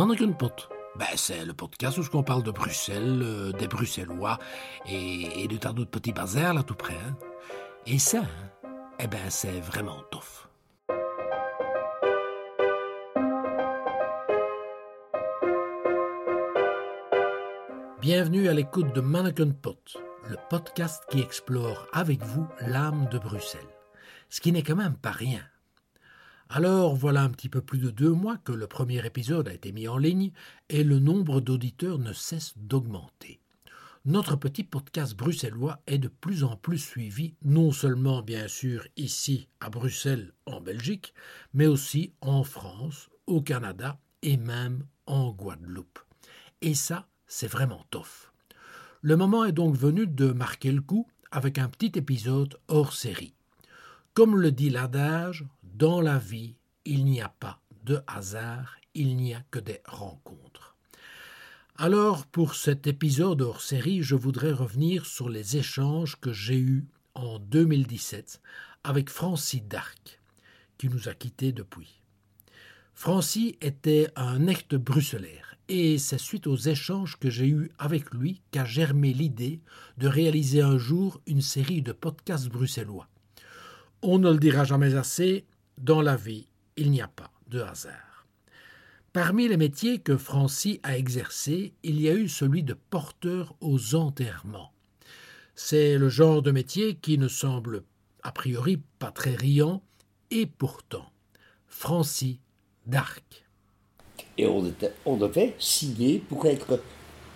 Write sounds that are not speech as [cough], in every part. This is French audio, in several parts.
Manneken-pot. Ben, c'est le podcast où on parle de Bruxelles, euh, des Bruxellois et, et de tas d'autres petits bazars là tout près. hein. Et ça, hein, eh ben, c'est vraiment tough. Bienvenue à l'écoute de Mannequin Pot, le podcast qui explore avec vous l'âme de Bruxelles. Ce qui n'est quand même pas rien. Alors voilà un petit peu plus de deux mois que le premier épisode a été mis en ligne et le nombre d'auditeurs ne cesse d'augmenter. Notre petit podcast bruxellois est de plus en plus suivi, non seulement bien sûr ici à Bruxelles en Belgique, mais aussi en France, au Canada et même en Guadeloupe. Et ça, c'est vraiment tough. Le moment est donc venu de marquer le coup avec un petit épisode hors série. Comme le dit l'adage, dans la vie, il n'y a pas de hasard, il n'y a que des rencontres. Alors, pour cet épisode hors série, je voudrais revenir sur les échanges que j'ai eus en 2017 avec Francis Darc, qui nous a quittés depuis. Francis était un acte bruxellaire et c'est suite aux échanges que j'ai eus avec lui qu'a germé l'idée de réaliser un jour une série de podcasts bruxellois. On ne le dira jamais assez, dans la vie, il n'y a pas de hasard. Parmi les métiers que Francis a exercés, il y a eu celui de porteur aux enterrements. C'est le genre de métier qui ne semble a priori pas très riant, et pourtant, Francis d'Arc. Et on, on devait signer pour être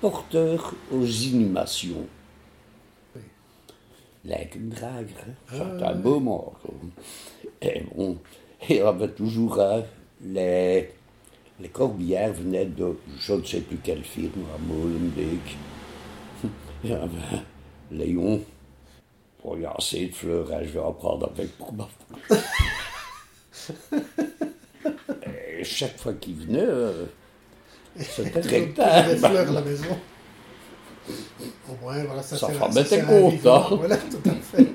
porteur aux inhumations. Lijkendrager, hein. c'est un beau mot. quoi. Et bon, et on avait toujours hein, les, les corbières venaient de je ne sais plus quelle firme, à Molenbeek. Il y avait Léon. Bon, il y a assez de fleurs, hein, je vais en prendre avec pour ma [laughs] Et chaque fois qu'il venait, euh, c'était Toujours des rectable. fleurs à la maison. Au moins, voilà, ça Sa femme était contente. vivant. Voilà, tout à fait.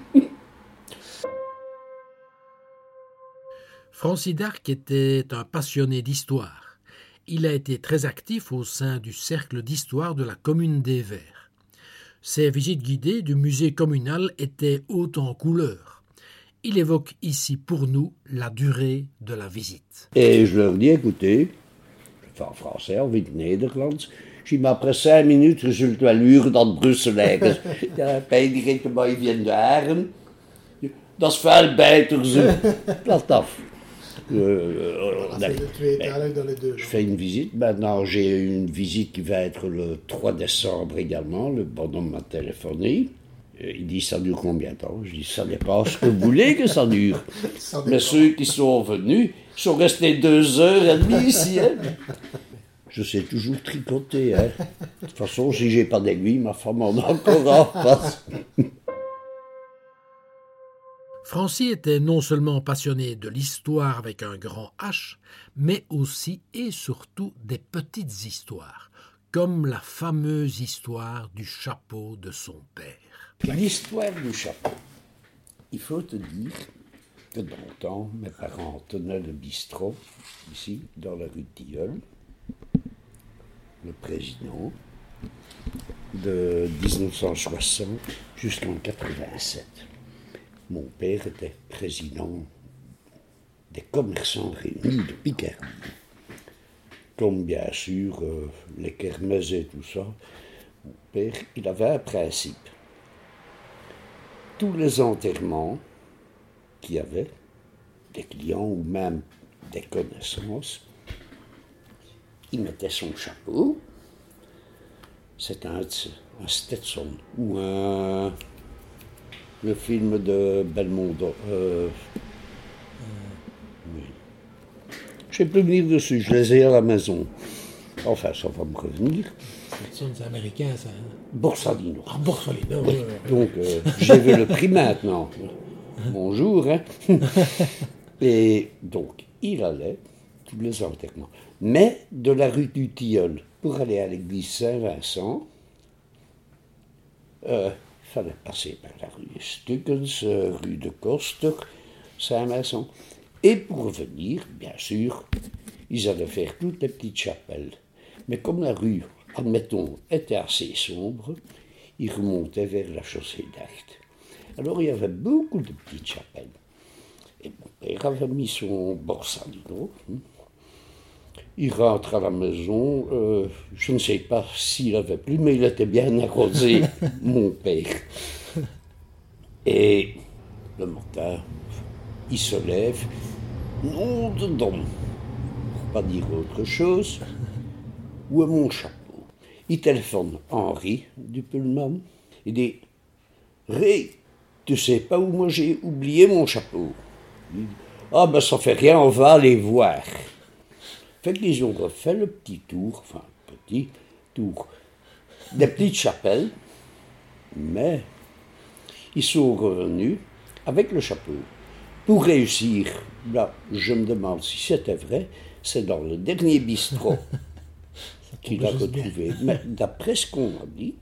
Francis d'Arc était un passionné d'histoire. Il a été très actif au sein du cercle d'histoire de la commune des Verts. Ses visites guidées du musée communal étaient hautes en couleurs. Il évoque ici pour nous la durée de la visite. Et je leur dis, écoutez, je fais en français, het Nederlands. Je dis, maar après cinq minutes, [laughs] je zult wel uren dat Brussel ergens. Ja, rekenen maar even de haren. Dat is veel beter, zo. Laat af. Je fais une visite. Maintenant, j'ai une visite qui va être le 3 décembre également. Le bonhomme m'a téléphoné. Euh, Il dit, ça dure combien de temps? Je dis, ça dépend ce que vous voulez que ça dure. [laughs] Ça Mais ceux qui sont venus sont restés deux heures et demie ici. hein. [laughs] Je sais toujours tricoter. hein. De toute façon, si j'ai pas d'aiguille, ma femme en a encore en face. Francis était non seulement passionné de l'histoire avec un grand H, mais aussi et surtout des petites histoires, comme la fameuse histoire du chapeau de son père. L'histoire du chapeau. Il faut te dire que dans le temps, mes parents tenaient le bistrot, ici, dans la rue de Tilleul. Le président, de 1960 jusqu'en 87. Mon père était président des commerçants réunis de Picardie. Comme bien sûr euh, les kermesses et tout ça, mon père, il avait un principe tous les enterrements qu'il y avait, des clients ou même des connaissances, il mettait son chapeau, c'est un, un Stetson ou un, le film de Belmondo. euh, oui. Je ne sais plus venir dessus, je les ai à la maison. Enfin, ça va me revenir. C'est américain, ça. hein? Borsalino. Ah, Borsalino, ouais. Donc, euh, j'ai vu le prix maintenant. Bonjour. Hein. [laughs] Et donc, il allait tous les enterrements. Mais de la rue du Tilleul pour aller à l'église Saint-Vincent, euh, il fallait passer par la rue Stuckens, euh, rue de Koster, Saint-Vincent. Et pour revenir, bien sûr, ils allaient faire toutes les petites chapelles. Mais comme la rue, admettons, était assez sombre, ils remontaient vers la chaussée d'Acht. Alors il y avait beaucoup de petites chapelles. Et mon père avait mis son borsalino. Il rentre à la maison, euh, je ne sais pas s'il avait plu, mais il était bien arrosé, [laughs] mon père. Et le matin, il se lève, non dedans, pour pas dire autre chose, où est mon chapeau? Il téléphone Henri du Pullman, il dit Ré, tu sais pas où moi j'ai oublié mon chapeau il dit, Ah ben ça fait rien, on va aller voir. Fait qu'ils ont refait le petit tour, enfin petit tour, des petites chapelles, mais ils sont revenus avec le chapeau. Pour réussir, là, je me demande si c'était vrai, c'est dans le dernier bistrot [laughs] qu'il a retrouvé. Mais d'après ce qu'on a dit,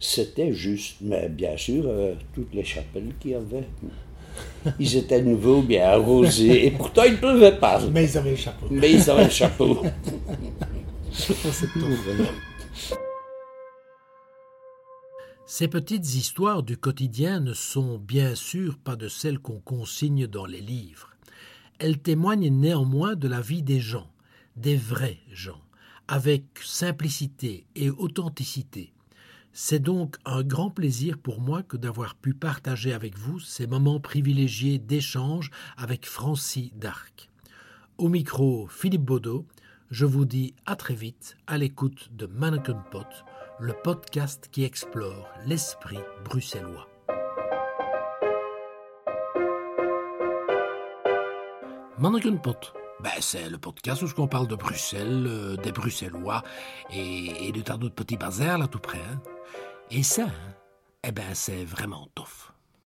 c'était juste, mais bien sûr, euh, toutes les chapelles qu'il y avait. Ils étaient nouveaux, bien arrosés, et pourtant ils ne pouvaient pas. Mais ils avaient le chapeau. Mais ils avaient le chapeau. Ces petites histoires du quotidien ne sont bien sûr pas de celles qu'on consigne dans les livres. Elles témoignent néanmoins de la vie des gens, des vrais gens, avec simplicité et authenticité. C'est donc un grand plaisir pour moi que d'avoir pu partager avec vous ces moments privilégiés d'échange avec Francie d'Arc. Au micro, Philippe Baudot, je vous dis à très vite à l'écoute de Mannequin Pot, le podcast qui explore l'esprit bruxellois. Mannequin ben, c'est le podcast où on parle de Bruxelles, euh, des Bruxellois et, de tas d'autres petits bazars là tout près. hein. Et ça, hein, eh ben c'est vraiment tough.